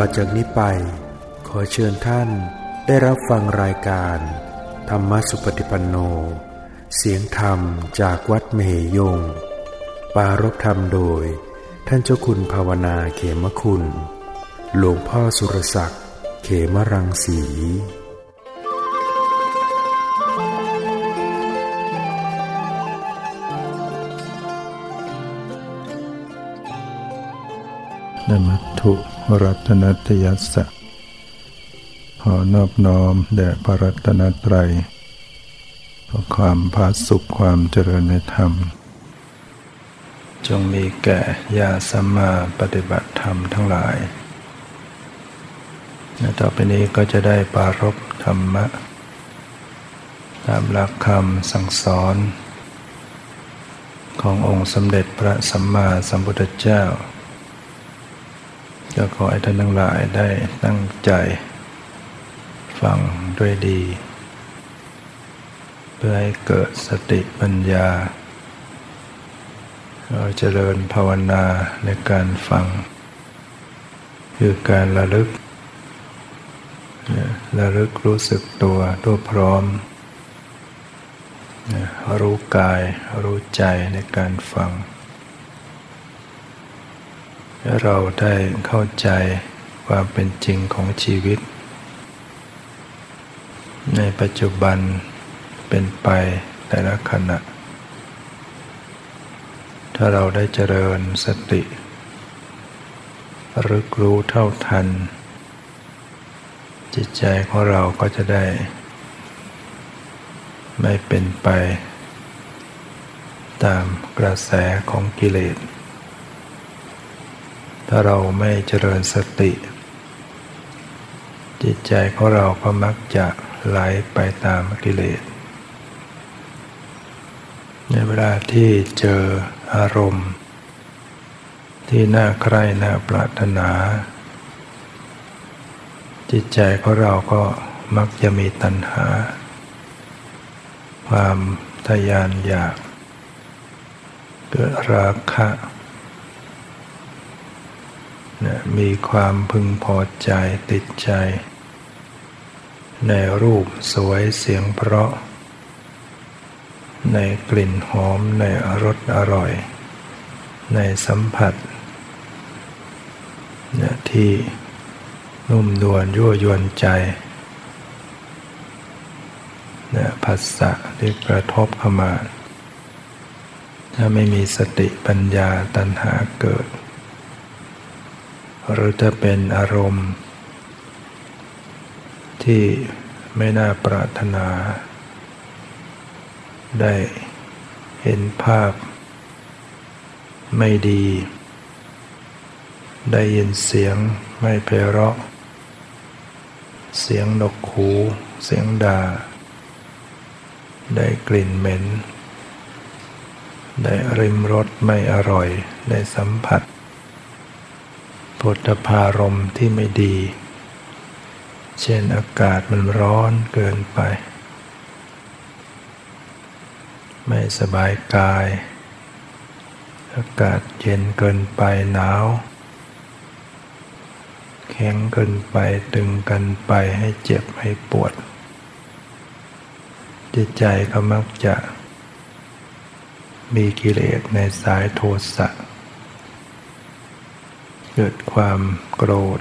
ต่อจากนี้ไป ขอเชิญท่านได้รับฟังรายการ ธรรมสุปฏิปันโน เสียงธรรมจากวัดเมหยง ปารบธรรมโดย ท่านเจ้าคุณภาวนาเขมคุณ หลวงพ่อสุรศักดิ์ เขมรังสีนมัตถุ รัตนัตยัสสะขอนอบน้อมแด่พระรัตนตรัยเพราะความพาสุขความเจริญในธรรม จงมีแก่ญาสัมมาปฏิบัติธรรมทั้งหลายและต่อไปนี้ก็จะได้ปารบธรรมะ ตามหลักคำสั่งสอน ขององค์สมเด็จพระสัมมาสัมพุทธเจ้า ก็ขอให้ท่านทั้งหลายได้ตั้งใจ ฟังด้วยดี เพื่อให้เกิดสติปัญญา เราเจริญภาวนาในการฟัง คือการระลึก ระลึกรู้สึกตัวตัวพร้อม รู้กายรู้ใจในการฟัง เราได้เข้าใจความเป็นจริงของชีวิต ในปัจจุบันเป็นไปแต่ละขณะ ถ้าเราได้เจริญสติรึกรู้เท่าทัน จิตใจของเราก็จะได้ ไม่เป็นไป ตามกระแสของกิเลส ถ้าเราไม่เจริญสติ จิตใจของเราก็มักจะไหลไปตามกิเลส ในเวลาที่เจออารมณ์ ที่น่าใคร่น่าปรารถนา จิตใจของเราก็มักจะมีตัณหา ความทยานอยาก เกิดราคะ มีความพึงพอใจติดใจ ในรูปสวยเสียงเพราะ ในกลิ่นหอมในรสอร่อย ในสัมผัสที่นุ่มนวลยั่วยวนใจผัสสะที่กระทบเข้ามา ถ้าไม่มีสติปัญญาตัณหาเกิด หรือจะเป็นอารมณ์ ที่ไม่น่าปรารถนา ได้เห็นภาพ ไม่ดี ได้ยินเสียงไม่เพเราะ เสียงนกหูเสียงด่า ได้กลิ่นเหม็น ได้ริมรสไม่อร่อย ได้สัมผัส ปุถพารมที่ไม่ดี เช่นอากาศมันร้อนเกินไป ไม่สบายกาย อากาศเย็นเกินไปหนาว แข็งเกินไปตึงกันไปให้เจ็บให้ปวด จิตใจก็มักจะมีกิเลสในสายโทสะ เกิดความโกรธ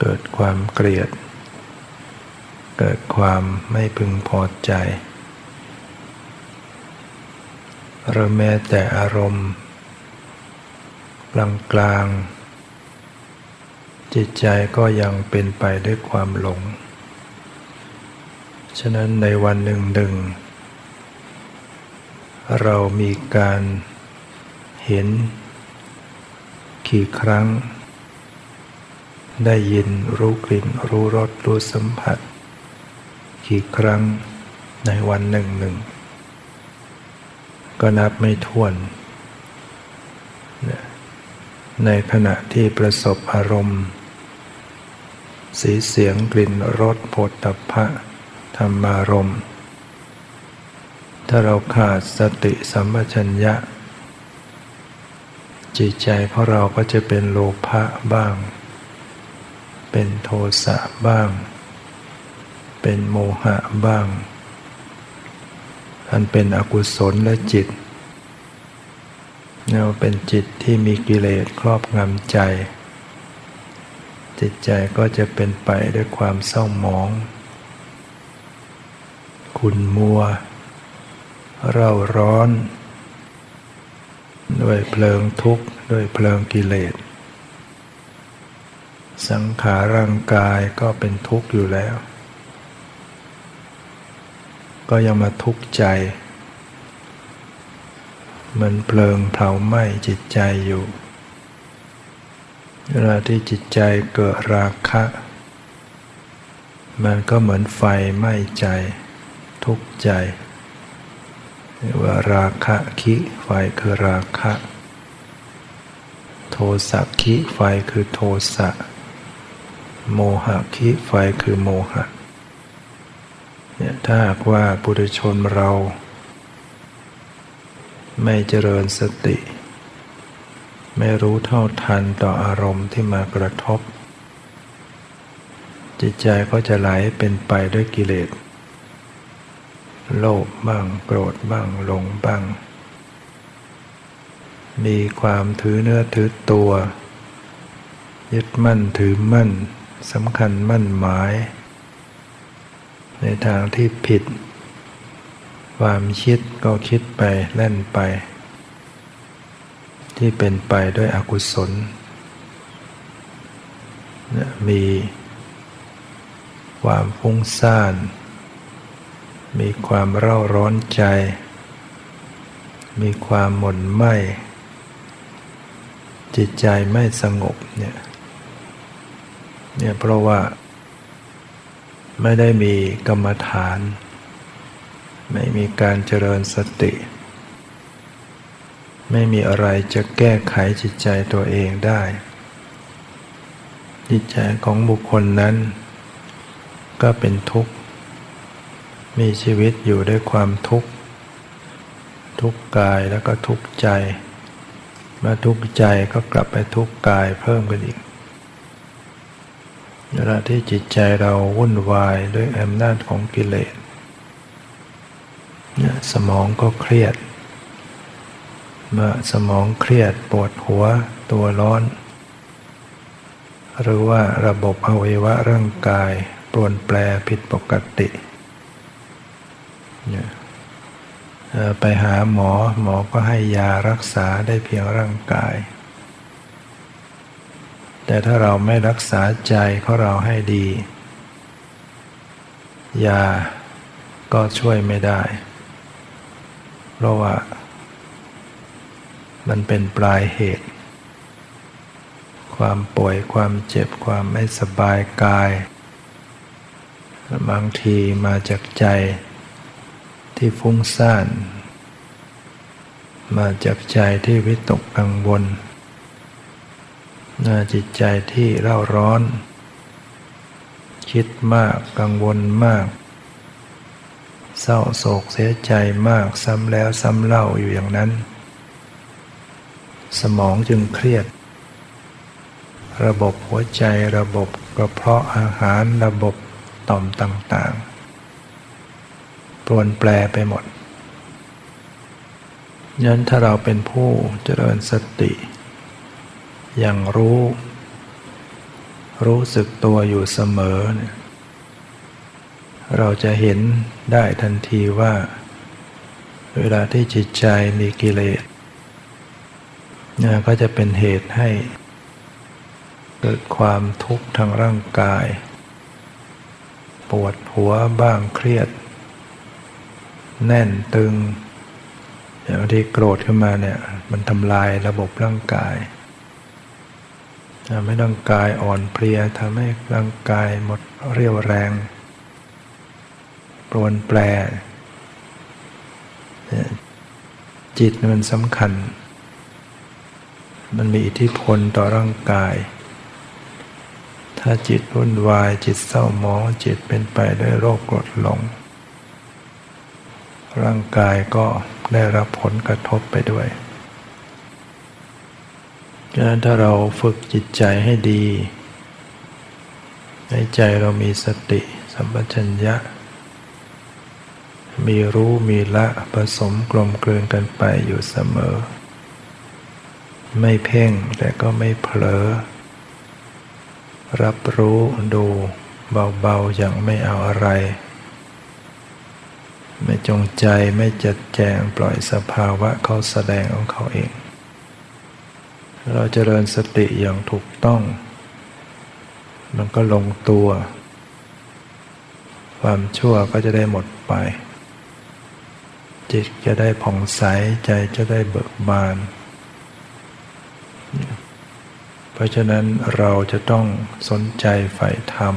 เกิดความเกลียด เกิดความไม่พึงพอใจหรือแม้แต่อารมณ์กลางกลางจิตใจก็ยังเป็นไปด้วยความหลง ฉะนั้นในวันหนึ่งหนึ่งเรามีการเห็น กี่ครั้ง ได้ยินรู้กลิ่นรู้รสรู้สัมผัส กี่ครั้งในวันหนึ่งหนึ่ง ก็นับไม่ถ้วน ในขณะที่ประสบอารมณ์ สีเสียงกลิ่นรสโผฏฐัพพะธรรมารมณ์ถ้าเราขาดสติสัมปชัญญะ จิตใจของเราก็จะเป็นโลภะบ้าง เป็นโทสะบ้าง เป็นโมหะบ้าง อันเป็นอกุศลและจิตเราเป็นจิตที่มีกิเลสครอบงำใจ จิตใจก็จะเป็นไปด้วยความเศร้าหมอง ขุนมัว เร่าร้อน ด้วยเพลิงทุกข์ ด้วยเพลิงกิเลส สังขารร่างกายก็เป็นทุกข์อยู่แล้ว ก็ยังมาทุกข์ใจ มันเพลิงเผาไหม้จิตใจอยู่ เวลาที่จิตใจเกิดราคะ มันก็เหมือนไฟไหม้ใจ ทุกข์ใจ ว่าราคะคิไฟคือราคะ โทสะคิไฟคือโทสะ โมหะคิไฟคือโมหะเนี่ยถ้าหากว่าปุถุชนเรา ไม่เจริญสติ ไม่รู้เท่าทันต่ออารมณ์ที่มากระทบ จิตใจก็จะไหลเป็นไปด้วยกิเลส โลภบ้างโกรธบ้างหลงบ้าง มีความถือเนื้อถือตัว ยึดมั่นถือมั่นสำคัญมั่นหมาย ในทางที่ผิด ความคิดก็คิดไปเล่นไป ที่เป็นไปด้วยอกุศลมีความฟุ้งซ่าน มีความเร่าร้อนใจ มีความหม่นไหมจิตใจไม่สงบเนี่ยเนี่ยเพราะว่า ไม่ได้มีกรรมฐาน ไม่มีการเจริญสติ ไม่มีอะไรจะแก้ไขจิตใจตัวเองได้ จิตใจของบุคคลนั้น ก็เป็นทุกข์ มีชีวิตอยู่ด้วยความทุกข์ ทุกกายแล้วก็ทุกข์ใจ เมาทุกข์ใจก็กลับไปทุกข์กายเพิ่มกันอีกเวลาที่จิตใจเราวุ่นวายด้วยอำนาจของกิเลสสมองก็เครียด เมื่อสมองเครียดปวดหัวตัวร้อน หรือว่าระบบอวัยวะร่างกายปรวนแปรผิดปกติ ไปหาหมอหมอก็ให้ยารักษาได้เพียงร่างกาย แต่ถ้าเราไม่รักษาใจของเราให้ดี ยาก็ช่วยไม่ได้ เพราะว่า มันเป็นปลายเหตุ ความป่วยความเจ็บความไม่สบายกาย บางทีมาจากใจ ที่ฟุ้งซ่าน มาจากใจที่วิตกกังวลน่าจิตใจที่เร่าร้อน คิดมากกังวลมาก เศร้าโศกเสียใจมากซ้ำแล้วซ้ำเล่าอยู่อย่างนั้น สมองจึงเครียด ระบบหัวใจระบบกระเพาะอาหารระบบต่อมต่างๆ ปรวนแปรไปหมดยันถ้าเราเป็นผู้เจริญสติ อย่างรู้ รู้สึกตัวอยู่เสมอเนี่ยเราจะเห็นได้ทันทีว่า เวลาที่จิตใจมีกิเลสเนี่ยก็จะเป็นเหตุให้ เกิดความทุกข์ทางร่างกาย ปวดหัวบ้างเครียด แน่นตึงอย่างทีโกรธขึ้นมาเนี่ย มันทำลายระบบร่างกายทำให้ร่างกายอ่อนเพลียทำให้ร่างกายหมดเรี่ยวแรง ปรวนแปร จิตมันสำคัญ มันมีอิทธิพลต่อร่างกาย ถ้าจิตวุ่นวายจิตเศร้าหมองจิตเป็นไปด้วยโรคกรดหลง ร่างกายก็ได้รับผลกระทบไปด้วยดังนั้นถ้าเราฝึกจิตใจให้ดี ในใจเรามีสติสัมปชัญญะ มีรู้มีละผสมกลมกลืนกันไปอยู่เสมอ ไม่เพ่งแต่ก็ไม่เผลอ รับรู้ดูเบาๆอย่างไม่เอาอะไร ไม่จงใจไม่จัดแจงปล่อยสภาวะเขาแสดงของเขาเอง เราจเจริญสติอย่างถูกต้อง มันก็ลงตัว ความชั่วก็จะได้หมดไป จิตจะได้ผ่องใสใจจะได้เบิกบาน เพราะฉะนั้นเราจะต้องสนใจใฝ่ธรรม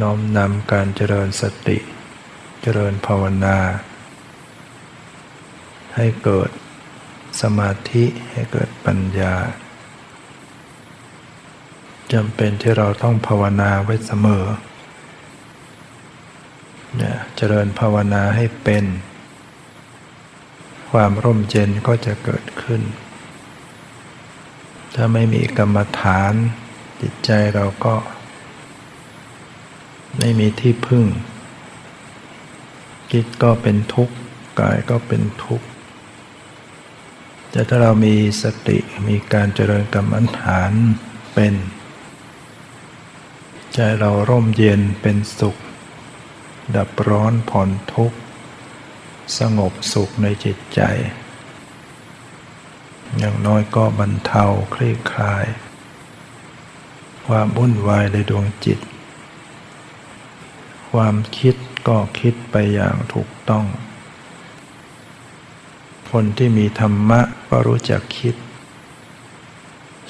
น้อมนำการเจริญสติ เจริญภาวนา ให้เกิดสมาธิให้เกิดปัญญาจำเป็นที่เราต้องภาวนาไว้เสมอเนี่ยเจริญภาวนาให้เป็น ความร่มเย็นก็จะเกิดขึ้น ถ้าไม่มีกรรมฐาน จิตใจเราก็ ไม่มีที่พึ่ง จิตก็เป็นทุกข์กายก็เป็นทุกข์แต่ถ้าเรามีสติมีการเจริญกรรมฐานเป็น ใจเราร่มเย็นเป็นสุข ดับร้อนผ่อนทุกข์ สงบสุขในจิตใจ อย่างน้อยก็บรรเทาคลี่คลาย ความวุ่นวายในดวงจิต ความคิด ก็คิดไปอย่างถูกต้อง คนที่มีธรรมะก็รู้จักคิด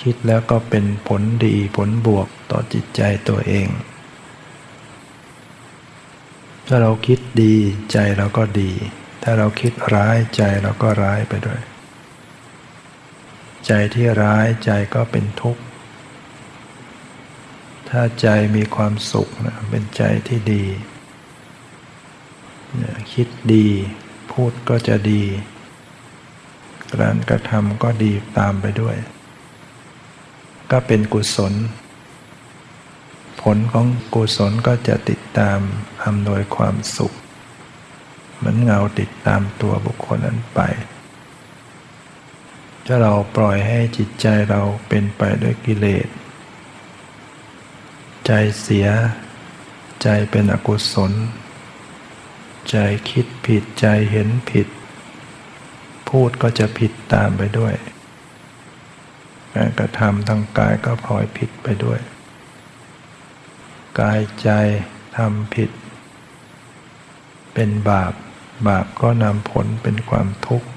คิดแล้วก็เป็นผลดีผลบวกต่อจิตใจตัวเอง ถ้าเราคิดดีใจเราก็ดี ถ้าเราคิดร้ายใจเราก็ร้ายไปด้วย ใจที่ร้ายใจก็เป็นทุกข์ ถ้าใจมีความสุขนะเป็นใจที่ดี คิดดี พูดก็จะดี การกระทำก็ดีตามไปด้วย ก็เป็นกุศล ผลของกุศลก็จะติดตามอำนวยความสุข เหมือนเงาติดตามตัวบุคคลนั้นไป ถ้าเราปล่อยให้จิตใจเราเป็นไปด้วยกิเลส ใจเสีย ใจเป็นอกุศล ใจคิดผิดใจเห็นผิด พูดก็จะผิดตามไปด้วย การกระทำทางกายก็พลอยผิดไปด้วย กายใจทำผิด เป็นบาป บาปก็นำผลเป็นความทุกข์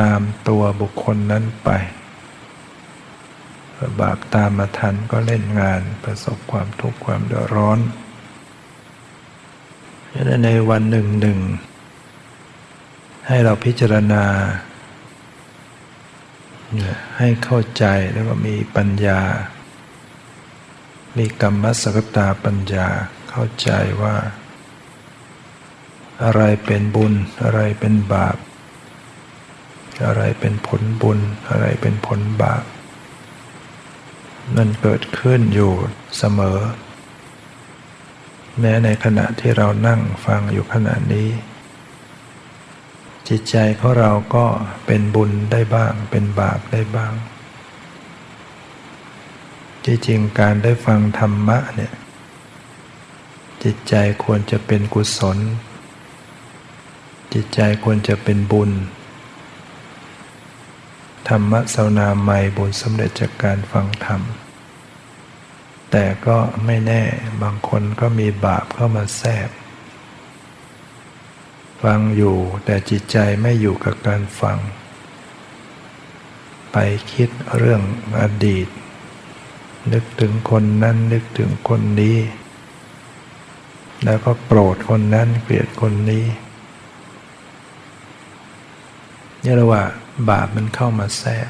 ตามตัวบุคคลนั้นไปบาปตามมาทันก็เล่นงานประสบความทุกข์ความเดือดร้อนดังนั้น ในวันหนึ่งหนึ่งให้เราพิจารณา ให้เข้าใจแล้วก็มีปัญญา มีกรรมสกตาปัญญาเข้าใจว่า อะไรเป็นบุญ อะไรเป็นบาป อะไรเป็นผลบุญ อะไรเป็นผลบาป มันเกิดขึ้นอยู่เสมอ แม้ในขณะที่เรานั่งฟังอยู่ขณะนี้ จิตใจของเราก็เป็นบุญได้บ้าง เป็นบาปได้บ้าง ที่จริงการได้ฟังธรรมะเนี่ยจิตใจควรจะเป็นกุศล จิตใจควรจะเป็นบุญ ธรรมะสาวนาใหม่บุญสำเร็จจากการฟังธรรม แต่ก็ไม่แน่บางคนก็มีบาปเข้ามาแทรกฟังอยู่แต่จิตใจไม่อยู่กับการฟัง ไปคิดเรื่องอดีต นึกถึงคนนั้นนึกถึงคนนี้ แล้วก็โกรธคนนั้นเกลียดคนนี้นี่เรียกว่าบาปมันเข้ามาแทรก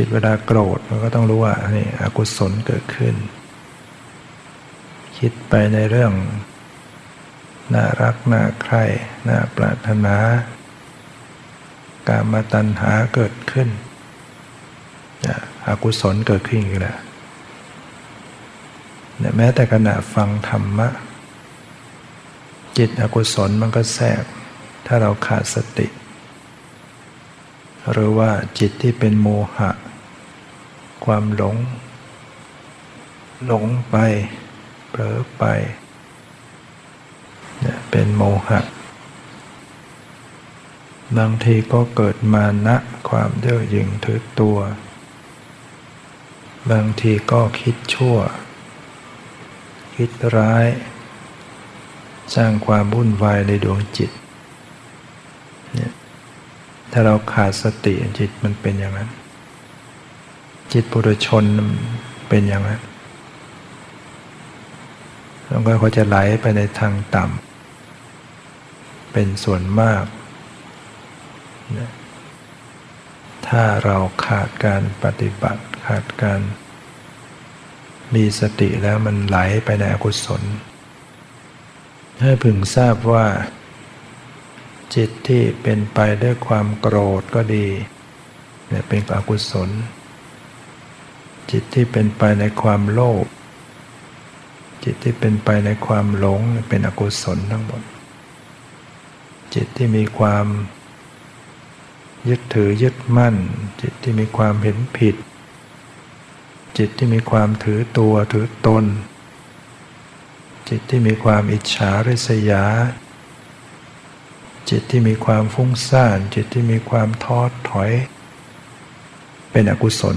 จิตเวลาโกรธมันก็ต้องรู้ว่านี่อกุศลเกิดขึ้น คิดไปในเรื่อง น่ารัก น่าใคร่ น่าปรารถนา การมาตัณหาเกิดขึ้นอกุศลเกิดขึ้นอีกแล้วแม้แต่ขณะฟังธรรมะ จิตอกุศลมันก็แทรก ถ้าเราขาดสติ หรือว่าจิตที่เป็นโมหะ ความหลง หลงไปเผลอไปเนี่ยเป็นโมหะบางทีก็เกิดมานะความเย่อหยิ่งถือตัว บางทีก็คิดชั่ว คิดร้าย สร้างความวุ่นวายในดวงจิต เนี่ย ถ้าเราขาดสติจิตมันเป็นอย่างนั้น จิตปุถุชนเป็นอย่างนั้นแล้วก็เขาจะไหลไปในทางต่ำเป็นส่วนมาก ถ้าเราขาดการปฏิบัติขาดการมีสติแล้วมันไหลไปในอกุศล ให้พึงทราบว่า จิตที่เป็นไปด้วยความโกรธก็ดีเนี่ยเป็นอกุศล จิตที่เป็นไปในความโลภจิตที่เป็นไปในความหลงเป็นอกุศลทั้งหมด จิตที่มีความยึดถือยึดมั่น จิตที่มีความเห็นผิด จิตที่มีความถือตัวถือตน จิตที่มีความอิจฉาริษยา จิตที่มีความฟุ้งซ่าน จิตที่มีความท้อถอย เป็นอกุศล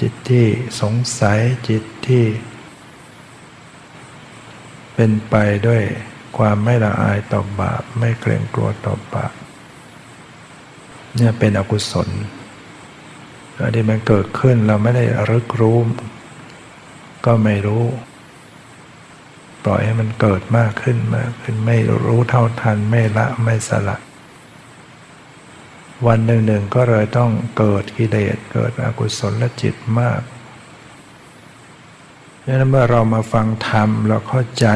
จิตที่สงสัยจิตที่ เป็นไปด้วยความไม่ละอายต่อบาป ไม่เกรงกลัวต่อบาปเนี่ยเป็นอกุศลอันที่มันเกิดขึ้นเราไม่ได้รึกรู้ ก็ไม่รู้ ปล่อยให้มันเกิดมากขึ้นมากขึ้น ไม่รู้เท่าทันไม่ละไม่สละ วันหนึ่งหนึ่งก็เลยต้องเกิดกิเลสเกิดอกุศลจิตมากดังนั้นเมื่อเรามาฟังธรรมเราเข้าใจ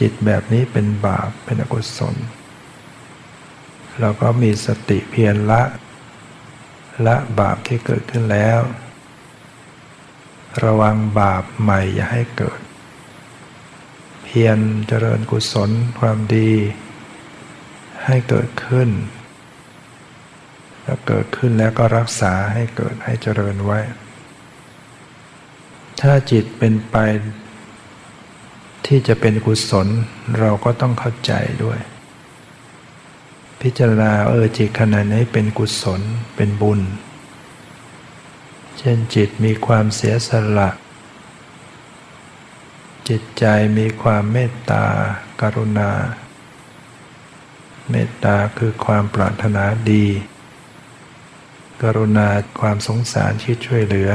จิตแบบนี้เป็นบาปเป็นอกุศล เราก็มีสติเพียรละ ละบาปที่เกิดขึ้นแล้ว ระวังบาปใหม่อย่าให้เกิด เพียรเจริญกุศลความดี ให้เกิดขึ้น แล้วเกิดขึ้นแล้วก็รักษาให้เกิดให้เจริญไว้ ถ้าจิตเป็นไปที่จะเป็นกุศลเราก็ต้องเข้าใจด้วย พิจารณาเออจิตขณะนี้เป็นกุศลเป็นบุญ เช่นจิตมีความเสียสละ จิตใจมีความเมตตากรุณา เมตตาคือความปรารถนาดี กรุณาความสงสารที่ช่วยเหลือ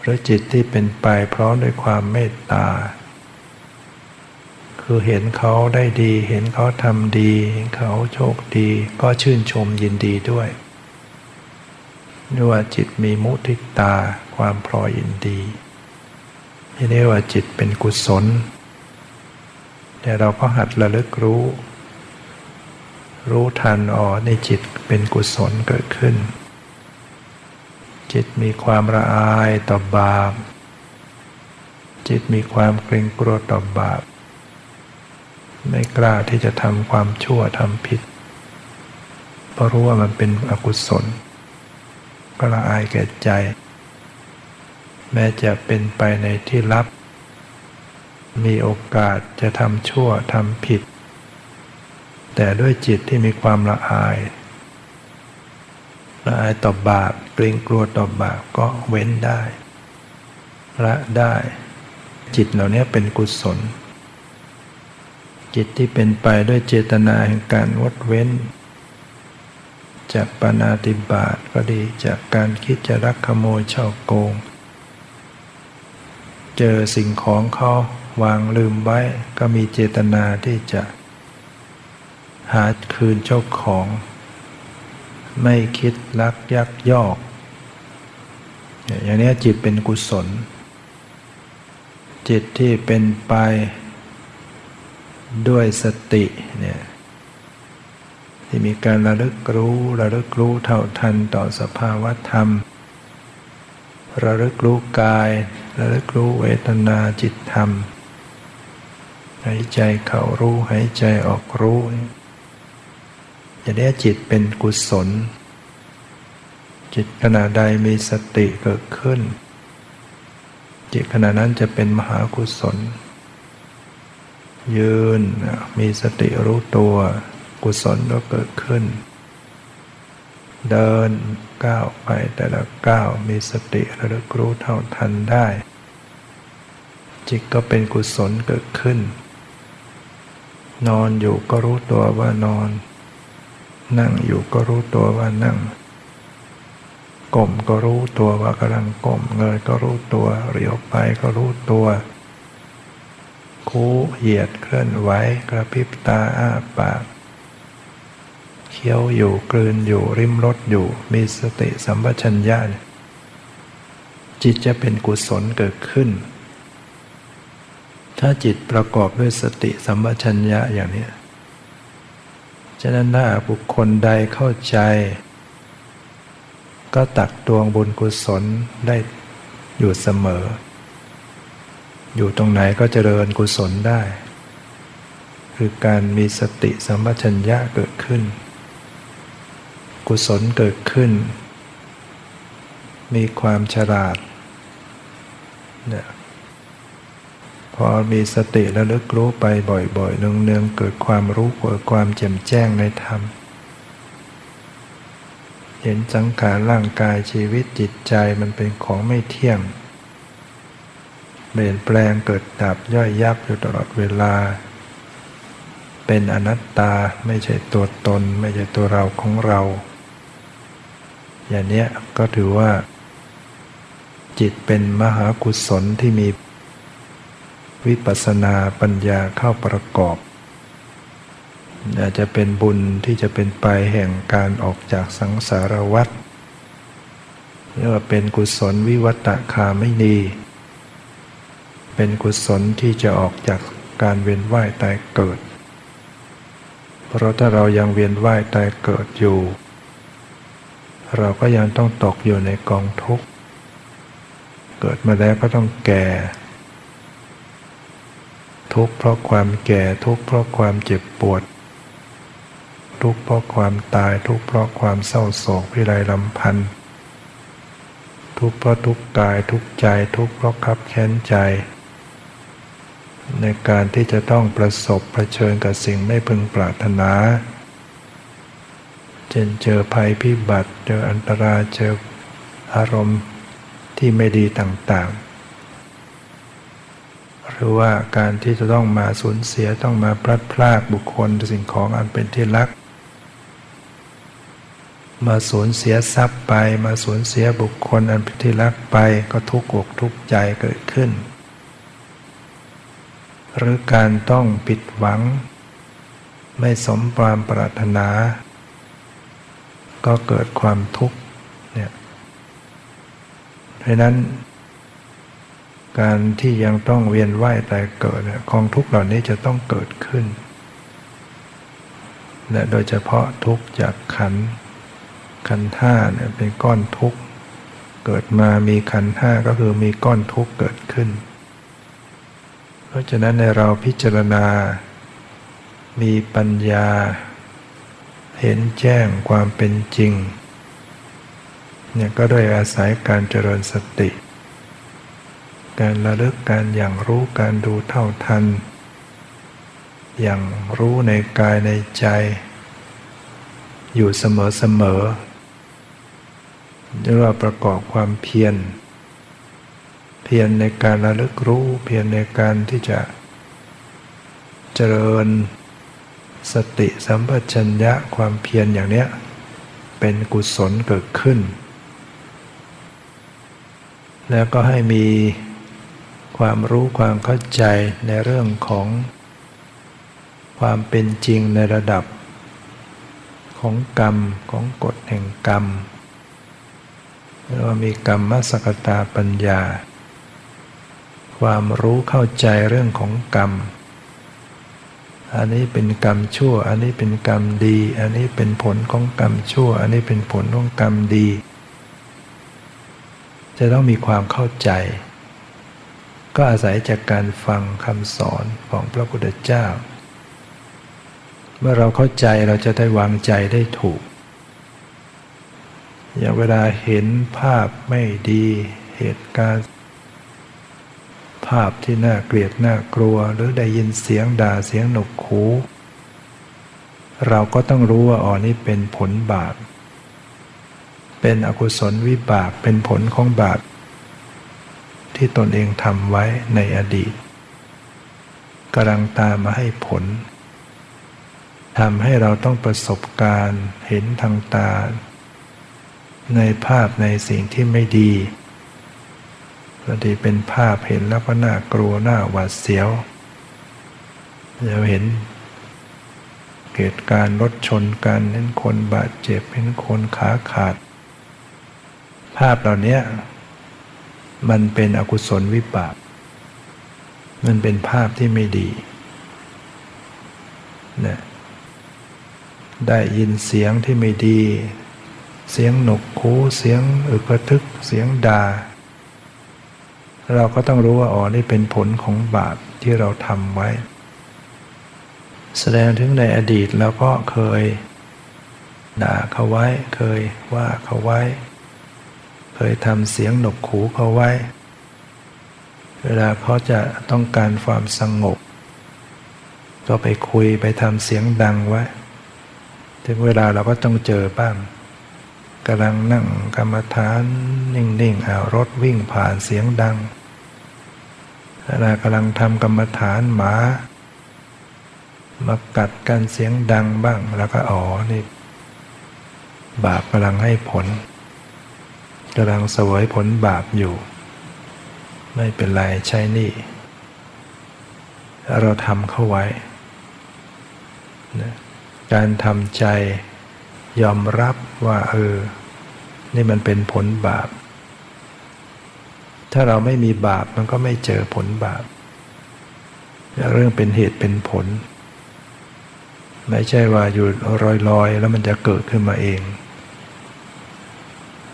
หรือจิตที่เป็นไปพร้อมด้วยความเมตตา คือเห็นเขาได้ดี เห็นเขาทำดีเห็นเขาโชคดี ก็ชื่นชมยินดีด้วยนี่ว่าจิตมีมุทิตาความพลอยยินดีนี่เรียกว่าจิตเป็นกุศล แต่เราก็หัดระลึกรู้ รู้ทันอ๋อในจิตเป็นกุศลเกิดขึ้น จิตมีความละอายต่อบาป จิตมีความเกรงกลัวต่อบาป ไม่กล้าที่จะทำความชั่วทำผิด เพราะรู้ว่ามันเป็นอกุศล ก็ละอายแก่ใจ แม้จะเป็นไปในที่ลับ มีโอกาสจะทำชั่วทำผิด แต่ด้วยจิตที่มีความละอายละอายต่อบาปเกรงกลัวต่อบาปก็เว้นได้ละได้ จิตเหล่านี้เป็นกุศล จิตที่เป็นไปด้วยเจตนาแห่งการวดเว้น จากปานาติบาตก็ดีจากการคิดจะรักขโมยช่อโกง เจอสิ่งของเขาวางลืมไว้ก็มีเจตนาที่จะ หาคืนเจ้าของ ไม่คิดลักยักยอก อย่างนี้จิตเป็นกุศล จิตที่เป็นไปด้วยสติเนี่ยที่มีการระลึกรู้ระลึกรู้เท่าทันต่อสภาวะธรรม ระลึกรู้กาย ระลึกรู้เวทนาจิตธรรม หายใจเข้ารู้หายใจออกรู้ อย่างนี้จิตเป็นกุศล จิตขณะใดมีสติเกิดขึ้น จิตขณะนั้นจะเป็นมหากุศล ยืนมีสติรู้ตัวกุศลก็เกิดขึ้น เดินก้าวไปแต่ละก้าวมีสติระลึกรู้เท่าทันได้ จิตก็เป็นกุศลเกิดขึ้น นอนอยู่ก็รู้ตัวว่านอน นั่งอยู่ก็รู้ตัวว่านั่งก้มก็รู้ตัวว่ากำลังก้มเงยก็รู้ตัวเรียวไปก็รู้ตัวคูเหยียดเคลื่อนไหวกระพริบตาอ้าปากเคี้ยวอยู่กลืนอยู่ริมรถอยู่มีสติสัมปชัญญะจิตจะเป็นกุศลเกิดขึ้น ถ้าจิตประกอบด้วยสติสัมปชัญญะอย่างนี้ ฉะนั้นถ้าบุคคลใดเข้าใจ ก็ตักตวงบุญกุศลได้อยู่เสมอ อยู่ตรงไหนก็เจริญกุศลได้ คือการมีสติสัมปชัญญะเกิดขึ้น กุศลเกิดขึ้น มีความฉลาดเนี่ย พอมีสติและลึกรู้ไปบ่อยๆเนืองๆเกิดความรู้เกิดความแจ่มแจ้งในธรรม เห็นสังขารร่างกายชีวิตจิตใจมันเป็นของไม่เที่ยง เปลี่ยนแปลงเกิดดับย่อยยับอยู่ตลอดเวลา เป็นอนัตตาไม่ใช่ตัวตน ไม่ใช่ตัวเราของเรา อย่างนี้ก็ถือว่า จิตเป็นมหากุศลที่มี วิปัสสนาปัญญาเข้าประกอบอาจจะเป็นบุญที่จะเป็นไปแห่งการออกจากสังสารวัฏเรียกว่าเป็นกุศลวิวัตคาไม่ดีเป็นกุศลที่จะออกจากการเวียนว่ายตายเกิด เพราะถ้าเรายังเวียนว่ายตายเกิดอยู่ เราก็ยังต้องตกอยู่ในกองทุกข์ เกิดมาแล้วก็ต้องแก่ ทุกข์เพราะความแก่ทุกข์เพราะความเจ็บปวด ทุกข์เพราะความตายทุกข์เพราะความเศร้าโศกพิไรลำพันธ์ทุกข์เพราะทุกข์กายทุกข์ใจทุกข์เพราะขับแค้นใจ ในการที่จะต้องประสบเผชิญกับสิ่งไม่พึงปรารถนาเช่นเจอภัยพิบัติเจออันตรายเจออารมณ์ที่ไม่ดีต่างๆ หรือว่าการที่จะต้องมาสูญเสียต้องมาพลัดพรากบุคคลสิ่งของอันเป็นที่รัก มาสูญเสียทรัพย์ไป มาสูญเสียบุคคลอันเป็นที่รักไปก็ทุกข์อกทุกข์ใจเกิดขึ้น หรือการต้องผิดหวัง ไม่สมความปรารถนา ก็เกิดความทุกข์เนี่ยเพราะนั้น การที่ยังต้องเวียนว่ายตายเกิดกองทุกข์เหล่านี้จะต้องเกิดขึ้น และโดยเฉพาะทุกข์จากขันขันห้าเนี่ยเป็นก้อนทุกข์เกิดมามีขันห้าก็คือมีก้อนทุกข์เกิดขึ้น เพราะฉะนั้นในเราพิจารณา มีปัญญา เห็นแจ้งความเป็นจริงเนี่ยก็ด้วยอาศัยการเจริญสติ การระลึกการอย่างรู้การดูเท่าทัน อย่างรู้ในกายในใจ อยู่เสมอเสมอเรียกว่าประกอบความเพียร เพียรในการระลึกรู้ เพียรในการที่จะเจริญสติสัมปชัญญะความเพียรอย่างเนี้ย เป็นกุศลเกิดขึ้น แล้วก็ให้มี ความรู้ความเข้าใจในเรื่องของความเป็นจริงในระดับ ของกรรมของกฎแห่งกรรมเรียกว่ามีกรรมมสกตาปัญญา ความรู้เข้าใจเรื่องของกรรม อันนี้เป็นกรรมชั่ว อันนี้เป็นกรรมดี อันนี้เป็นผลของกรรมชั่ว อันนี้เป็นผลของกรรมดี จะต้องมีความเข้าใจ ก็อาศัยจากการฟังคำสอนของพระพุทธเจ้า เมื่อเราเข้าใจเราจะได้วางใจได้ถูก อย่างเวลาเห็นภาพไม่ดีเหตุการณ์ ภาพที่น่าเกลียดน่ากลัวหรือได้ยินเสียงด่าเสียงหนกหูเราก็ต้องรู้ว่าอ๋อนี่เป็นผลบาป เป็นอกุศลวิบากเป็นผลของบาป ที่ตนเองทำไว้ในอดีตกำลังตามมาให้ผลทำให้เราต้องประสบการณ์เห็นทางตา ในภาพในสิ่งที่ไม่ดีบางทีเป็นภาพเห็นแล้วก็น่ากลัวน่าหวาดเสียวเราเห็นเหตุการณ์รถชนกันเห็นคนบาดเจ็บเห็นคนขาขาด ภาพเหล่านี้ มันเป็นอกุศลวิบากมันเป็นภาพที่ไม่ดีนะได้ยินเสียงที่ไม่ดี เสียงหนกคูเสียงอึกระทึก เสียงด่า เราก็ต้องรู้ว่าอ๋อนี่เป็นผลของบาปที่เราทำไว้ แสดงถึงในอดีตเราก็เคยด่าเขาไว้ เคยว่าเขาไว้ เคยทำเสียงหนกขูเขาไว้ เวลาเขาจะต้องการความสงบ ก็ไปคุยไปทำเสียงดังไว้ ถึงเวลาเราก็ต้องเจอบ้างกำลังนั่งกรรมฐานนิ่งๆเอารถวิ่งผ่านเสียงดังขณะกำลังทำกรรมฐานหมา มากัดกันเสียงดังบ้างแล้วก็อ๋อนี่ บาปกำลังให้ผล กำลังสวยผลบาปอยู่ ไม่เป็นไรใช่นี่ เราทำเข้าไว้การทำใจยอมรับว่าเออ นี่มันเป็นผลบาป ถ้าเราไม่มีบาปมันก็ไม่เจอผลบาป เรื่องเป็นเหตุเป็นผล ไม่ใช่ว่าอยู่ลอยๆ แล้วมันจะเกิดขึ้นมาเอง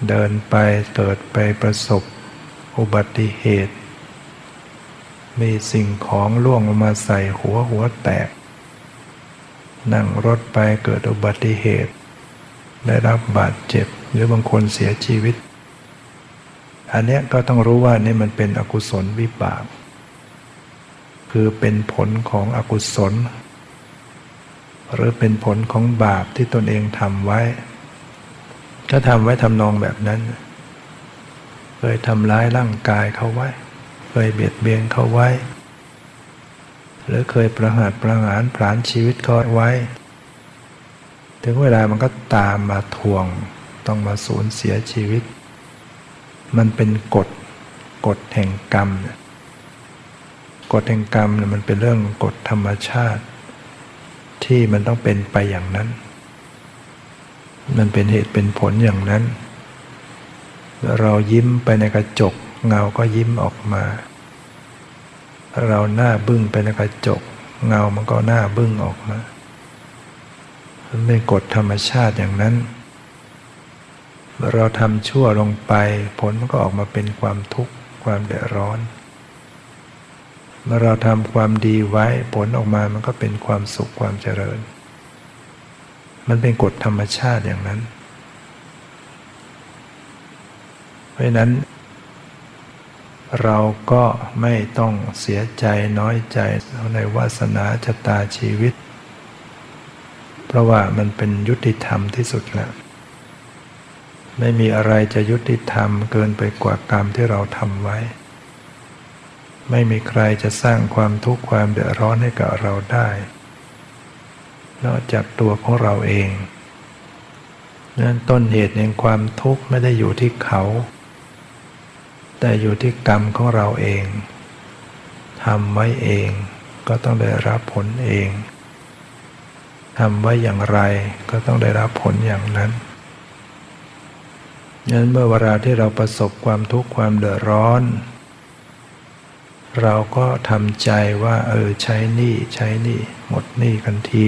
เดินไปเกิดไปประสบอุบัติเหตุ มีสิ่งของล่วงลงมาใส่หัวหัวแตก นั่งรถไปเกิดอุบัติเหตุ ได้รับบาดเจ็บหรือบางคนเสียชีวิต อันนี้ก็ต้องรู้ว่านี่มันเป็นอกุศลวิบาก คือเป็นผลของอกุศล หรือเป็นผลของบาปที่ตนเองทำไว้ ก็ทำไว้ทำนองแบบนั้น เคยทำร้ายร่างกายเขาไว้ เคยเบียดเบียนเขาไว้ หรือเคยประหารประหารผลาญชีวิตเขาไว้ ถึงเวลามันก็ตามมาทวง ต้องมาสูญเสียชีวิต มันเป็นกฎกฎแห่งกรรม กฎแห่งกรรมเนี่ยมันเป็นเรื่องกฎธรรมชาติ ที่มันต้องเป็นไปอย่างนั้น มันเป็นเหตุเป็นผลอย่างนั้น เรายิ้มไปในกระจก เงาก็ยิ้มออกมา เราหน้าบึ้งไปในกระจก เงามันก็หน้าบึ้งออกมา มันเป็นกฎธรรมชาติอย่างนั้น เราทำชั่วลงไป ผลมันก็ออกมาเป็นความทุกข์ความเดือดร้อนเมื่อเราทำความดีไว้ผลออกมามันก็เป็นความสุขความเจริญ มันเป็นกฎธรรมชาติอย่างนั้น เพราะนั้น เราก็ไม่ต้องเสียใจน้อยใจในวาสนาชะตาชีวิต เพราะว่ามันเป็นยุติธรรมที่สุดแล้ว ไม่มีอะไรจะยุติธรรมเกินไปกว่ากรรมที่เราทำไว้ ไม่มีใครจะสร้างความทุกข์ความเดือดร้อนให้กับเราได้ นอกจากตัวของเราเองนั้นต้นเหตุแห่งความทุกข์ไม่ได้อยู่ที่เขา แต่อยู่ที่กรรมของเราเองทำไว้เองก็ต้องได้รับผลเองทำไว้อย่างไรก็ต้องได้รับผลอย่างนั้นนั้นเมื่อเวลาที่เราประสบความทุกข์ความเดือดร้อน เราก็ทำใจว่า เออใช้หนี้ใช้หนี้หมดหนี้กันที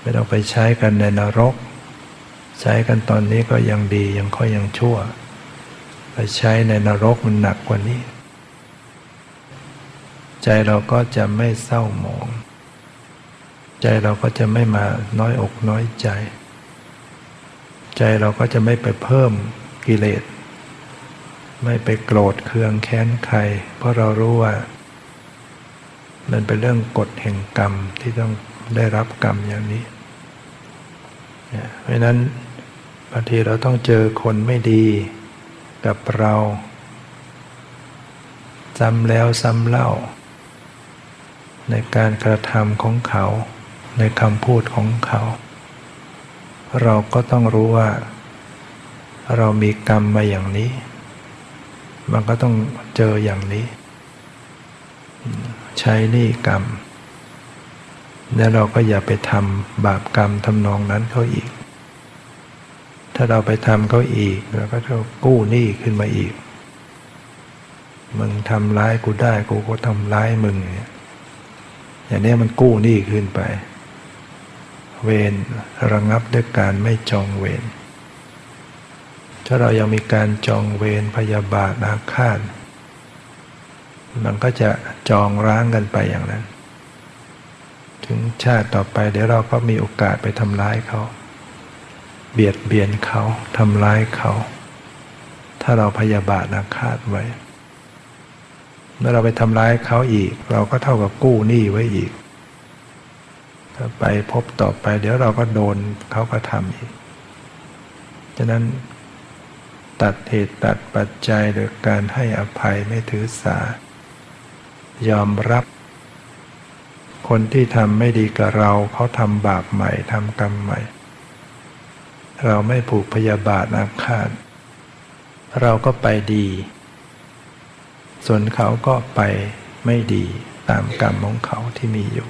ไม่ต้องไปใช้กันในนรก ใช้กันตอนนี้ก็ยังดียังค่อยยังชั่ว ไปใช้ในนรกมันหนักกว่านี้ ใจเราก็จะไม่เศร้าหมอง ใจเราก็จะไม่มาน้อยอกน้อยใจ ใจเราก็จะไม่ไปเพิ่มกิเลสไม่ไปโกรธเคืองแค้นใคร เพราะเรารู้ว่า มันเป็นเรื่องกฎแห่งกรรมที่ต้อง ได้รับกรรมอย่างนี้ เพราะนั้นบางทีเราต้องเจอคนไม่ดีกับเราซ้ำแล้วซ้ำเล่า ในการกระทำของเขา ในคำพูดของเขา เราก็ต้องรู้ว่า เรามีกรรมมาอย่างนี้ มันก็ต้องเจออย่างนี้ ใช้นี่กรรม แล้วเราก็อย่าไปทำบาปกรรมทำนองนั้นเขาอีก ถ้าเราไปทำเขาอีกเราก็จะกู้หนี้ขึ้นมาอีก มึงทำร้ายกูได้กูก็ทำร้ายมึงอย่างนี้มันกู้หนี้ขึ้นไป เวรระงับด้วยการไม่จองเวรถ้าเรายังมีการจองเวรพยาบาทอาฆาตมันก็จะจองร้างกันไปอย่างนั้น ถึงชาติต่อไป เดี๋ยวเราก็มีโอกาสไปทำร้ายเขา เบียดเบียนเขาทำร้ายเขา ถ้าเราพยาบาทอาฆาตไว้ เมื่อเราไปทำร้ายเขาอีก เราก็เท่ากับกู้หนี้ไว้อีกถ้าไปพบต่อไป เดี๋ยวเราก็โดนเขาก็ทำอีก ฉะนั้นตัดเหตุตัดปัจจัยโดยการให้อภัยไม่ถือสายอมรับ คนที่ทำไม่ดีกับเราเขาทำบาปใหม่ทำกรรมใหม่ เราไม่ผูกพยาบาทอาฆาตเราก็ไปดี ส่วนเขาก็ไปไม่ดีตามกรรมของเขาที่มีอยู่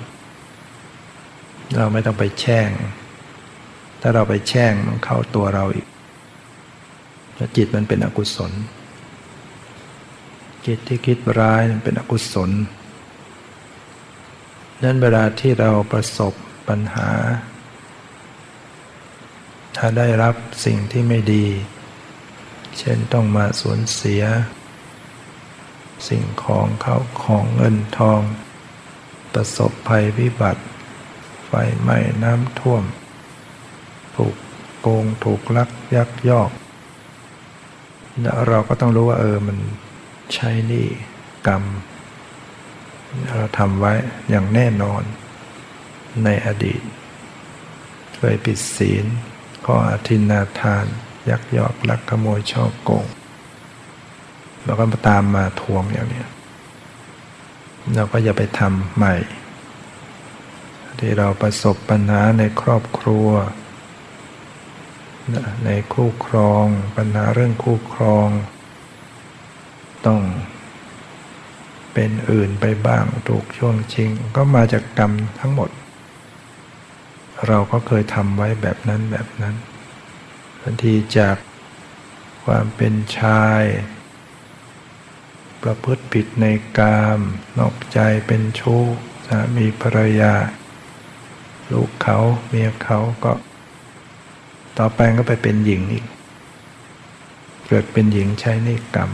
เราไม่ต้องไปแช่ง ถ้าเราไปแช่งมันเข้าตัวเราอีกจิตมันเป็นอกุศลจิตที่คิดร้ายมันเป็นอกุศล นั้นเวลาที่เราประสบปัญหา ถ้าได้รับสิ่งที่ไม่ดี เช่นต้องมาสูญเสีย สิ่งของเขาของเงินทอง ประสบภัยวิบัติ ไฟไหม้น้ำท่วม ถูกโกงถูกลักยักยอกเราก็ต้องรู้ว่าเออมันใช่นี่กรรม เราทำไว้อย่างแน่นอนในอดีตเคยปิดศีลข้ออธินาทาน ยักยอกลักขโมยช่อโกงเราก็มาตามมาทวงอย่างนี้เราก็อย่าไปทำใหม่ ที่เราประสบปัญหาในครอบครัว ในคู่ครอง ปัญหาเรื่องคู่ครอง ต้อง เป็นอื่นไปบ้างถูกช่วงชิง ก็มาจากกรรมทั้งหมด เราก็เคยทำไว้แบบนั้นแบบนั้นบางทีจากความเป็นชาย ประพฤติผิดในกามนอกใจเป็นชู้สามีภรรยา ลูกเขาเมียเขาก็ ต่อไปก็ไปเป็นหญิงอีก เกิดเป็นหญิงใช้ในกรรม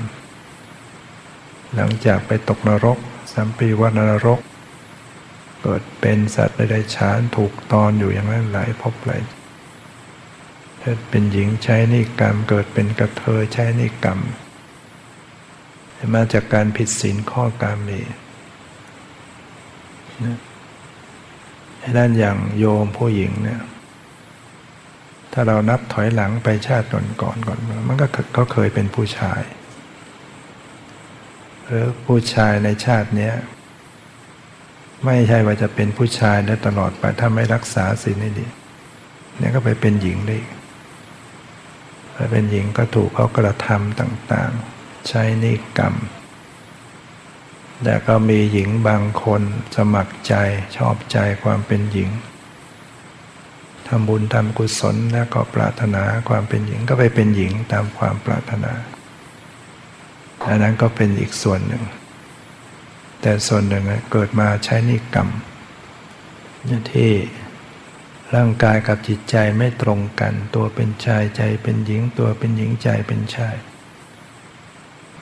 หลังจากไปตกนรกสัมปีวัานรก เกิดเป็นสัตว์ใดๆฉานถูกตอนอยู่อย่างนั้นหลายพบหลายเกิดเป็นหญิงใช้นิกรรม เกิดเป็นกระเทยใช้นิกรรม มาจากการผิดศีลข้อกรรมนี้ด้านอย่างโยมผู้หญิงเนี่ยถ้าเรานับถอยหลังไปชาติก่อนก่อนก่อน มันก็เขาเคยเป็นผู้ชาย หรือผู้ชายในชาตินี้ไม่ใช่ว่าจะเป็นผู้ชายได้ตลอดไปถ้าไม่รักษาศีลให้ดีเนี่ยก็ไปเป็นหญิงได้ถ้าเป็นหญิงก็ถูกเขากระทำต่างๆ ใช้นิกรรม แต่ก็มีหญิงบางคนสมัครใจชอบใจความเป็นหญิงทำบุญทำกุศลแล้วก็ปรารถนาความเป็นหญิงก็ไปเป็นหญิงตามความปรารถนา อันนั้นก็เป็นอีกส่วนหนึ่ง แต่ส่วนหนึ่งเกิดมาใช้นิกรรมที่ร่างกายกับจิตใจไม่ตรงกัน ตัวเป็นชายใจเป็นหญิงตัวเป็นหญิงใจเป็นชาย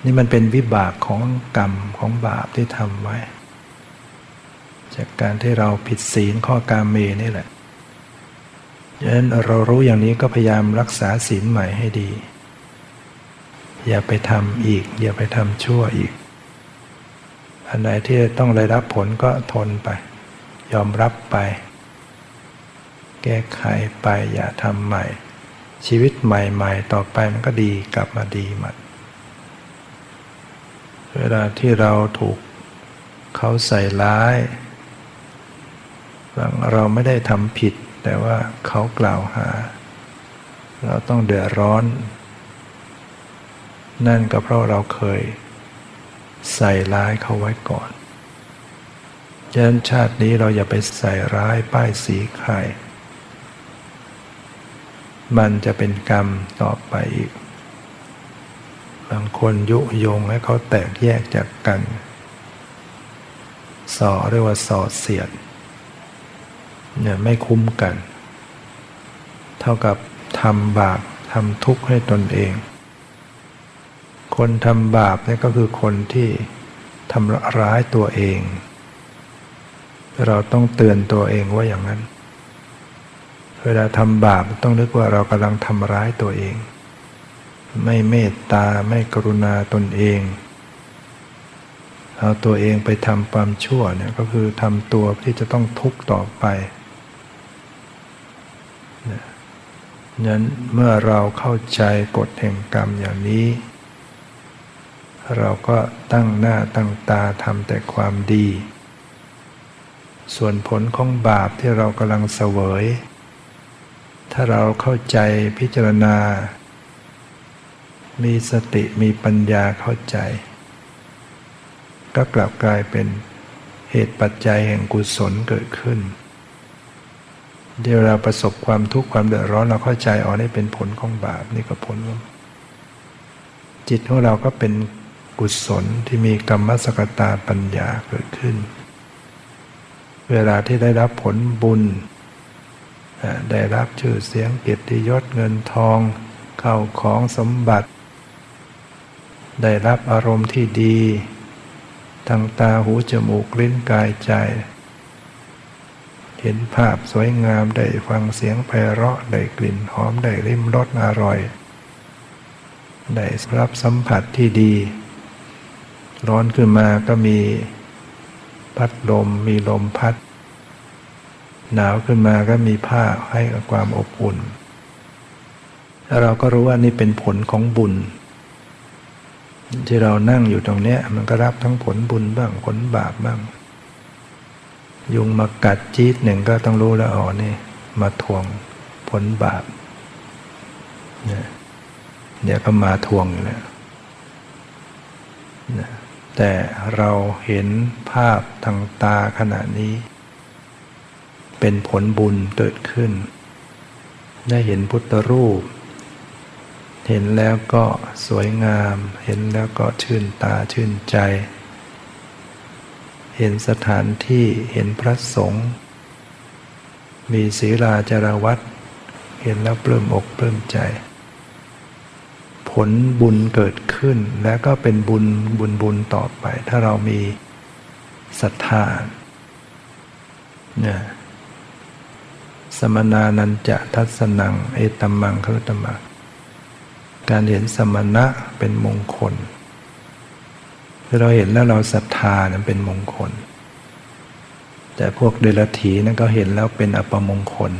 นี่มันเป็นวิบากของกรรมของบาปที่ทำไว้ จากการที่เราผิดศีลข้อกามเมนี่แหละดังนั้นเรารู้อย่างนี้ก็พยายามรักษาศีลใหม่ให้ดี อย่าไปทำอีก อย่าไปทำชั่วอีก อันไหนที่ต้องได้รับผลก็ทนไป ยอมรับไป แก้ไขไปอย่าทำใหม่ ชีวิตใหม่ ๆ ต่อไปมันก็ดีกลับมาดีมันเวลาที่เราถูกเขาใส่ร้ายบางเราไม่ได้ทำผิด แต่ว่าเขากล่าวหา เราต้องเดือดร้อน นั่นก็เพราะเราเคยใส่ร้ายเขาไว้ก่อนฉะนั้นชาตินี้เราอย่าไปใส่ร้ายป้ายสีใคร มันจะเป็นกรรมต่อไปอีก บางคนยุยงให้เขาแตกแยกจากกันสอเรียกว่าสอเสียด เนี่ยไม่คุ้มกัน เท่ากับทำบาปทำทุกข์ให้ตนเอง คนทำบาปนี่ก็คือคนที่ทำร้ายตัวเอง เราต้องเตือนตัวเองว่าอย่างนั้น เวลาทำบาปต้องนึกว่าเรากำลังทำร้ายตัวเอง ไม่เมตตาไม่กรุณาตนเองเอาตัวเองไปทำความชั่วเนี่ยก็คือทำตัวที่จะต้องทุกข์ต่อไปนั้นเมื่อเราเข้าใจกฎแห่งกรรมอย่างนี้ เราก็ตั้งหน้าตั้งตาทำแต่ความดี ส่วนผลของบาปที่เรากำลังเสวย ถ้าเราเข้าใจพิจารณา มีสติมีปัญญาเข้าใจ ก็กลับกลายเป็นเหตุปัจจัยแห่งกุศลเกิดขึ้น เดี๋ยวเราประสบความทุกข์ความเดือดร้อนเราเข้าใจอ๋อนี่เป็นผลของบาปนี่ก็ผลจิตของเราก็เป็น กุศลที่มีกรรมสกตาปัญญาเกิดขึ้น เวลาที่ได้รับผลบุญ ได้รับชื่อเสียงเกียรติยศเงินทองเข้าของสมบัติ ได้รับอารมณ์ที่ดีทางตาหูจมูกลิ้นกายใจ เห็นภาพสวยงามได้ฟังเสียงไพเราะได้กลิ่นหอมได้ริมรสอร่อย ได้รับสัมผัสที่ดี ร้อนขึ้นมาก็มีพัดลมมีลมพัด หนาวขึ้นมาก็มีผ้าให้กับความอบอุ่นแล้วเราก็รู้ว่านี่เป็นผลของบุญ ที่เรานั่งอยู่ตรงนี้มันก็รับทั้งผลบุญบ้างผลบาปบ้าง ยุงมากัดจี๊ดหนึ่งก็ต้องรู้แล้วอ๋อนี่ มาทวงผลบาปเนี่ยเดี๋ยวก็มาทวงอยู่แล้ว แต่เราเห็นภาพทางตาขณะนี้ เป็นผลบุญเกิดขึ้น ได้เห็นพุทธรูป เห็นแล้วก็สวยงาม เห็นแล้วก็ชื่นตาชื่นใจ เห็นสถานที่เห็นพระสงฆ์มีศีลาจารวัตเห็นแล้วปลื้มอกปลื้มใจ ผลบุญเกิดขึ้น แล้วก็เป็นบุญบุญบุญต่อไป ถ้าเรามีศรัทธาเนี่ยสมนานันจะทัศนัง เอตัมมังครุตมังการเห็นสมณะเป็นมงคลเราเห็นแล้วเราศรัทธานั้นเป็นมงคล แต่พวกเดรัจฉีนั่นก็เห็นแล้วเป็นอัปมงคล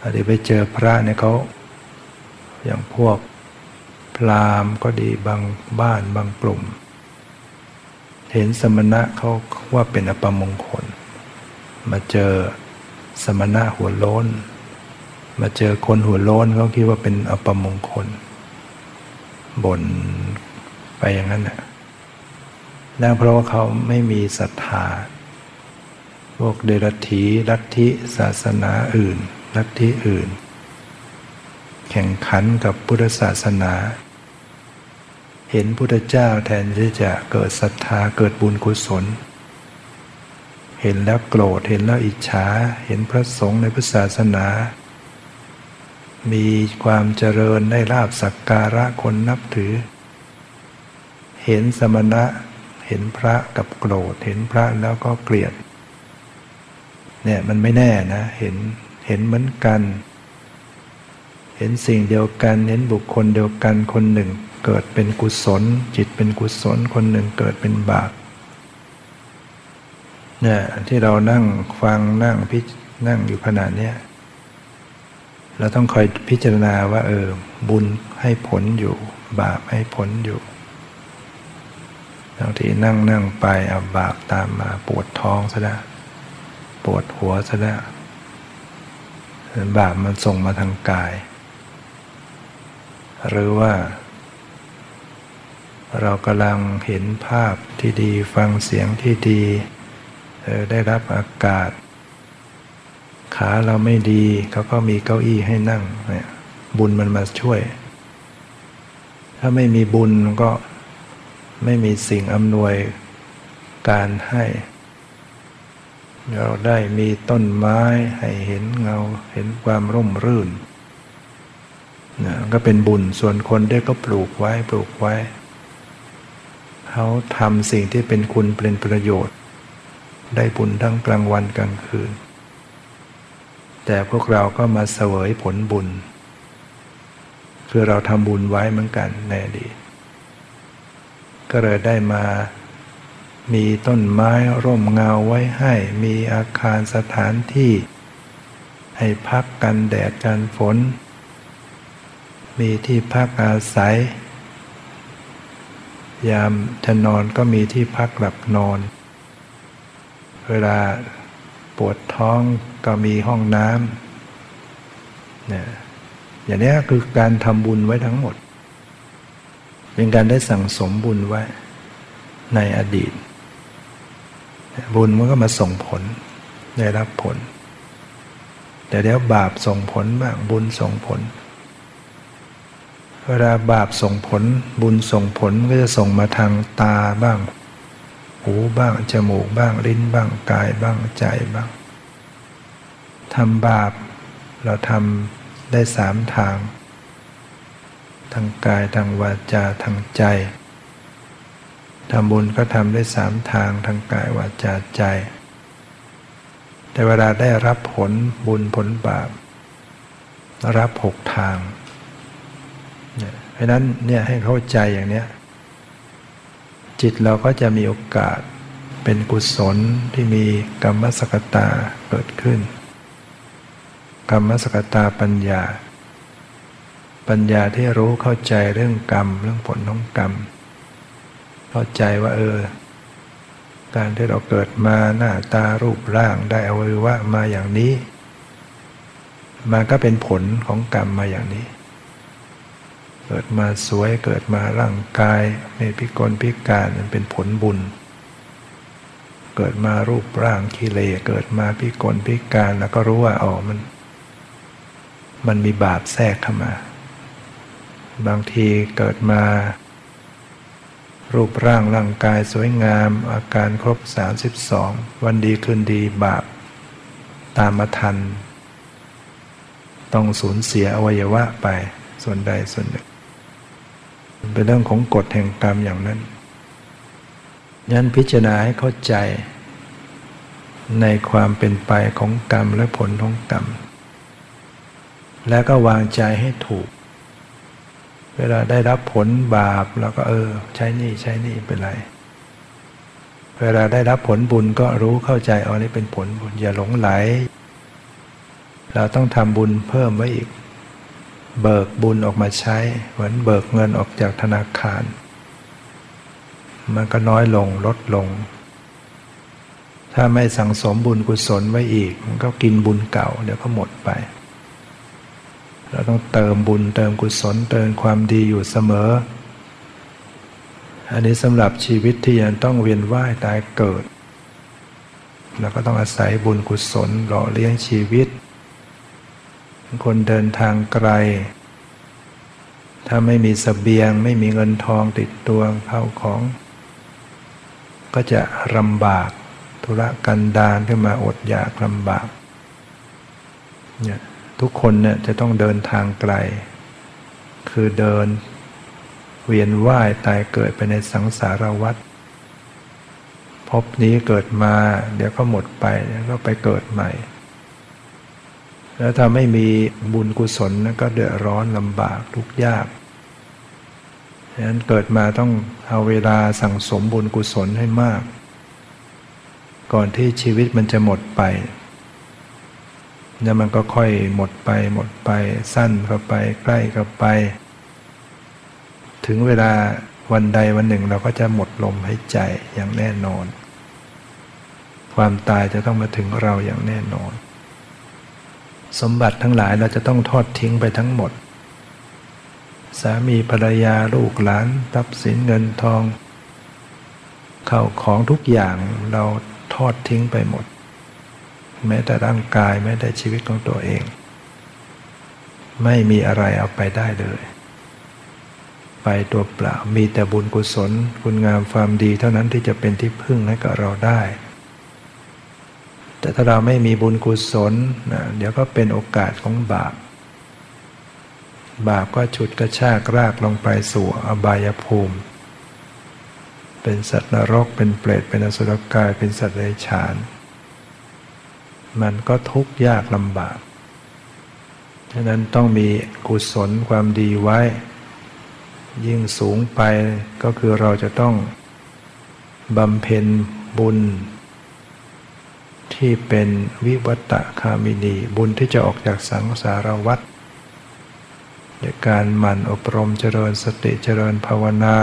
อาจจะไปเจอพระเนี่ยเขา อย่างพวกพราหมณ์ก็ดีบางบ้านบางกลุ่ม เห็นสมณะเขาว่าเป็นอปมงคล มาเจอสมณะหัวโล้น มาเจอคนหัวโล้นเขาคิดว่าเป็นอปมงคลบ่นไปอย่างนั้นน่ะนั่นเพราะว่าเขาไม่มีศรัทธา พวกเดรัจฉีลัทธิศาสนาอื่น ลัทธิอื่น แข่งขันกับพุทธศาสนา เห็นพุทธเจ้าแทนที่จะเกิดศรัทธาเกิดบุญกุศล เห็นแล้วโกรธเห็นแล้วอิจฉา เห็นพระสงฆ์ในพุทธศาสนา มีความเจริญได้ลาบสักการะคนนับถือ เห็นสมณะเห็นพระกับโกรธเห็นพระแล้วก็เกลียดเนี่ยมันไม่แน่นะ เห็นเห็นเหมือนกัน เห็นสิ่งเดียวกัน เห็นบุคคลเดียวกันคนหนึ่งเกิดเป็นกุศล จิตเป็นกุศลคนหนึ่งเกิดเป็นบาปเนี่ยที่เรานั่งฟังนั่งพินั่งอยู่ขนาดนี้เราต้องคอยพิจารณาว่า เออ บุญให้ผลอยู่ บาปให้ผลอยู่บางทีนั่งนั่งไปเอาบาปตามมาปวดท้องซะแล้วปวดหัวซะแล้วบาปมันส่งมาทางกาย หรือว่า เรากำลังเห็นภาพที่ดีฟังเสียงที่ดีได้รับอากาศ ขาเราไม่ดีเขาก็มีเก้าอี้ให้นั่งเนี่ยบุญมันมาช่วย ถ้าไม่มีบุญก็ไม่มีสิ่งอำนวยการให้เราได้มีต้นไม้ให้เห็นเงาเห็นความร่มรื่น นะก็เป็นบุญส่วนคนได้ก็ปลูกไว้ปลูกไว้ เขาทำสิ่งที่เป็นคุณเป็นประโยชน์ ได้บุญทั้งกลางวันกลางคืน แต่พวกเราก็มาเสวยผลบุญ คือเราทำบุญไว้เหมือนกันในอดีตก็เลยได้มามีต้นไม้ร่มเงาไว้ให้ มีอาคารสถานที่ ให้พักกันแดดกันฝน มีที่พักอาศัย ยามจะนอนก็มีที่พักหลับนอน เวลาปวดท้องก็มีห้องน้ำเนี่ยอย่างนี้คือการทำบุญไว้ทั้งหมด เป็นการได้สั่งสมบุญไว้ในอดีต บุญมันก็มาส่งผลได้รับผล แต่เดี๋ยวบาปส่งผลบ้างบุญส่งผล เวลาบาปส่งผลบุญส่งผลก็จะส่งมาทางตาบ้าง หูบ้าง จมูกบ้าง ลิ้นบ้าง กายบ้างใจบ้างทำบาป เราทำได้สามทาง ทางกายทางวาจาทางใจทำบุญก็ทำได้สามทางทางกายวาจาใจ แต่เวลาได้รับผลบุญผลบาป รับหกทาง เพราะนั้นเนี่ยให้เข้าใจอย่างเนี้ยจิตเราก็จะมีโอกาสเป็นกุศลที่มีกรรมสกตาเกิดขึ้น กรรมสกตาปัญญา ปัญญาที่รู้เข้าใจเรื่องกรรม เรื่องผลของกรรม เข้าใจว่าเออ การที่เราเกิดมาหน้าตารูปร่างได้อวัยวะมาอย่างนี้มันก็เป็นผลของกรรมมาอย่างนี้ เกิดมาสวยเกิดมาร่างกายไม่พิกลพิการมันเป็นผลบุญ เกิดมารูปร่างกิเลเกิดมาพิกลพิการแล้วก็รู้ว่าอ๋อมัน มันมีบาปแทรกเข้ามา บางทีเกิดมา รูปร่างร่างกายสวยงามอาการครบ 32 วันดีคืนดีบาป ตามมาทัน ต้องสูญเสียอวัยวะไปส่วนใดส่วนหนึ่ง เป็นเรื่องของกฎแห่งกรรมอย่างนั้นยันพิจารณาให้เข้าใจ ในความเป็นไปของกรรมและผลของกรรม แล้วก็วางใจให้ถูก เวลาได้รับผลบาปเราก็เออ ใช้นี่ใช้นี่เป็นไร เวลาได้รับผลบุญก็รู้เข้าใจอ๋อนี่เป็นผลบุญอย่าหลงไหล เราต้องทำบุญเพิ่มไว้อีก เบิกบุญออกมาใช้ เหมือนเบิกเงินออกจากธนาคาร มันก็น้อยลงลดลง ถ้าไม่สั่งสมบุญกุศลไว้อีก มันก็กินบุญเก่าเดี๋ยวก็หมดไป เราต้องเติมบุญเติมกุศลเติมความดีอยู่เสมอ อันนี้สำหรับชีวิตที่ยังต้องเวียนว่ายตายเกิดเราก็ต้องอาศัยบุญกุศลหล่อเลี้ยงชีวิต คนเดินทางไกล ถ้าไม่มีสเสบียงไม่มีเงินทองติดตัวเข้าของ ก็จะลำบากธุระกันดารขึ้นมาอดอยากลำบากเนี่ยทุกคนเนี่ยจะต้องเดินทางไกล คือเดิน เวียนว่ายตายเกิดไปในสังสารวัฏพบนี้เกิดมา เดี๋ยวก็หมดไปแล้วก็ไปเกิดใหม่ แล้วถ้าไม่มีบุญกุศลก็เดือดร้อนลำบากทุกยากฉะนั้นเกิดมาต้องเอาเวลาสั่งสมบุญกุศลให้มาก ก่อนที่ชีวิตมันจะหมดไปแล้วมันก็ค่อยหมดไปหมดไป สั้นเข้าไปใกล้เข้าไป ถึงเวลาวันใดวันหนึ่งเราก็จะหมดลมหายใจอย่างแน่นอน ความตายจะต้องมาถึงเราอย่างแน่นอน สมบัติทั้งหลายเราจะต้องทอดทิ้งไปทั้งหมด สามีภรรยาลูกหลานทรัพย์สินเงินทองเข้าของทุกอย่างเราทอดทิ้งไปหมด แม้แต่ร่างกายแม้แต่ชีวิตของตัวเอง ไม่มีอะไรเอาไปได้เลย ไปตัวเปล่ามีแต่บุญกุศล คุณงามความดีเท่านั้นที่จะเป็นที่พึ่งให้กับเราได้ แต่ถ้าเราไม่มีบุญกุศลนะเดี๋ยวก็เป็นโอกาสของบาป บาปก็ฉุดกระชากรากลงไปสู่อบายภูมิ เป็นสัตว์นรก เป็นเปรต เป็นอสุรกาย เป็นสัตว์เดรัจฉาน มันก็ทุกข์ยากลำบาก ฉะนั้นต้องมีกุศลความดีไว้ ยิ่งสูงไปก็คือเราจะต้องบำเพ็ญบุญ ที่เป็นวิวัตะคามินี บุญที่จะออกจากสังสารวัฏในการหมั่นอบรมเจริญสติเจริญภาวนา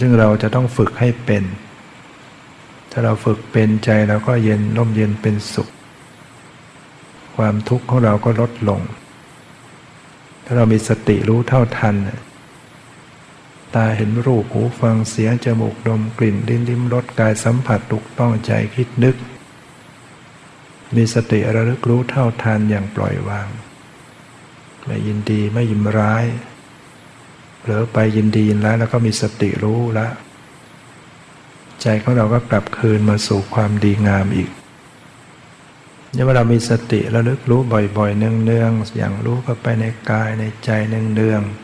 ซึ่งเราจะต้องฝึกให้เป็น ถ้าเราฝึกเป็นใจเราก็เย็นร่มเย็นเป็นสุข ความทุกข์ของเราก็ลดลง ถ้าเรามีสติรู้เท่าทัน ตาเห็นรูปหูฟังเสียงจมูกดมกลิ่นลิ้นลิ้มรสกายสัมผัสถูกต้องใจคิดนึก มีสติระลึกรู้เท่าทันอย่างปล่อยวาง ไม่ยินดีไม่ยินร้ายเผลอไปยินดียินร้ายแล้วก็มีสติรู้แล้วใจของเราก็กลับคืนมาสู่ความดีงามอีกเนี่ยเวลามีสติระลึกรู้บ่อยๆ เนืองๆอย่างรู้เข้าไปในกายในใจเนืองๆ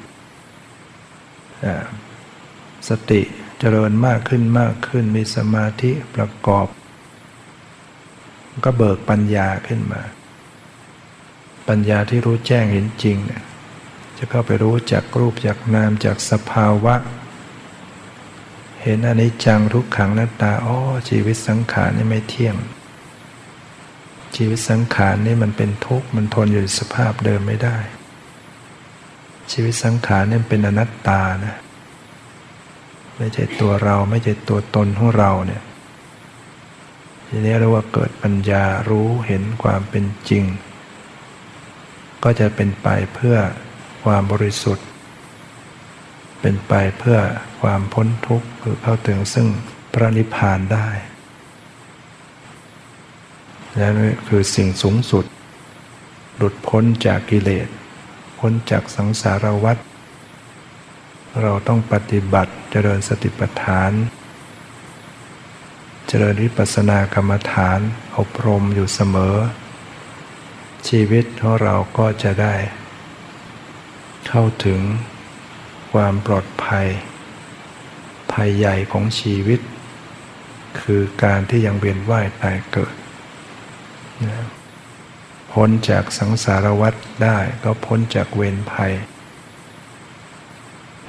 สติเจริญมากขึ้นมากขึ้นมีสมาธิประกอบ ก็เบิกปัญญาขึ้นมา ปัญญาที่รู้แจ้งเห็นจริงเนี่ยจะเข้าไปรู้จากรูปจากนามจากสภาวะ เห็นอนิจจังทุกขังนัตตาอ๋อชีวิตสังขารนี่ไม่เที่ยง ชีวิตสังขารนี่มันเป็นทุกข์มันทนอยู่สภาพเดิมไม่ได้ ชีวิตสังขารนี่เป็นอนัตตานะไม่ใช่ตัวเราไม่ใช่ตัวตนของเราเนี่ยทีนี้เรียกว่าเกิดปัญญารู้เห็นความเป็นจริง ก็จะเป็นไปเพื่อความบริสุทธิ์ เป็นไปเพื่อความพ้นทุกข์คือเข้าถึงซึ่งพระนิพพานได้นั่นคือสิ่งสูงสุด หลุดพ้นจากกิเลส พ้นจากสังสารวัฏเราต้องปฏิบัติเจริญสติปัฏฐาน เจริญวิปัสสนากรรมฐานอบรมอยู่เสมอ ชีวิตของเราก็จะได้ เข้าถึงความปลอดภัย ภัยใหญ่ของชีวิต คือการที่ยังเวียนว่ายตายเกิด พ้นจากสังสารวัฏได้ก็พ้นจากเวรภัย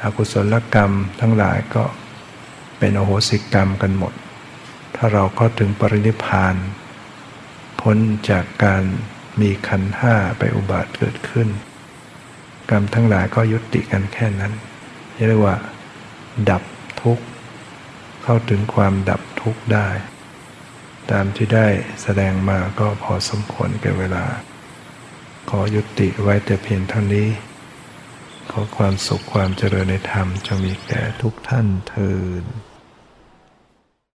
อกุศลกรรมทั้งหลายก็เป็นโอโหสิกรรมกันหมด ถ้าเราก็ถึงปรินิพานพ้นจากการมีขันห้าไปอุบัติเกิดขึ้น กรรมทั้งหลายก็ยุติกันแค่นั้นเรียกว่า ดับทุกข์ เข้าถึงความดับทุกข์ได้ ตามที่ได้แสดงมาก็พอสมควรแก่เวลา ขอยุติไว้แต่เพียงเท่านี้ ขอความสุขความเจริญในธรรมจะมีแก่ทุกท่านเทอ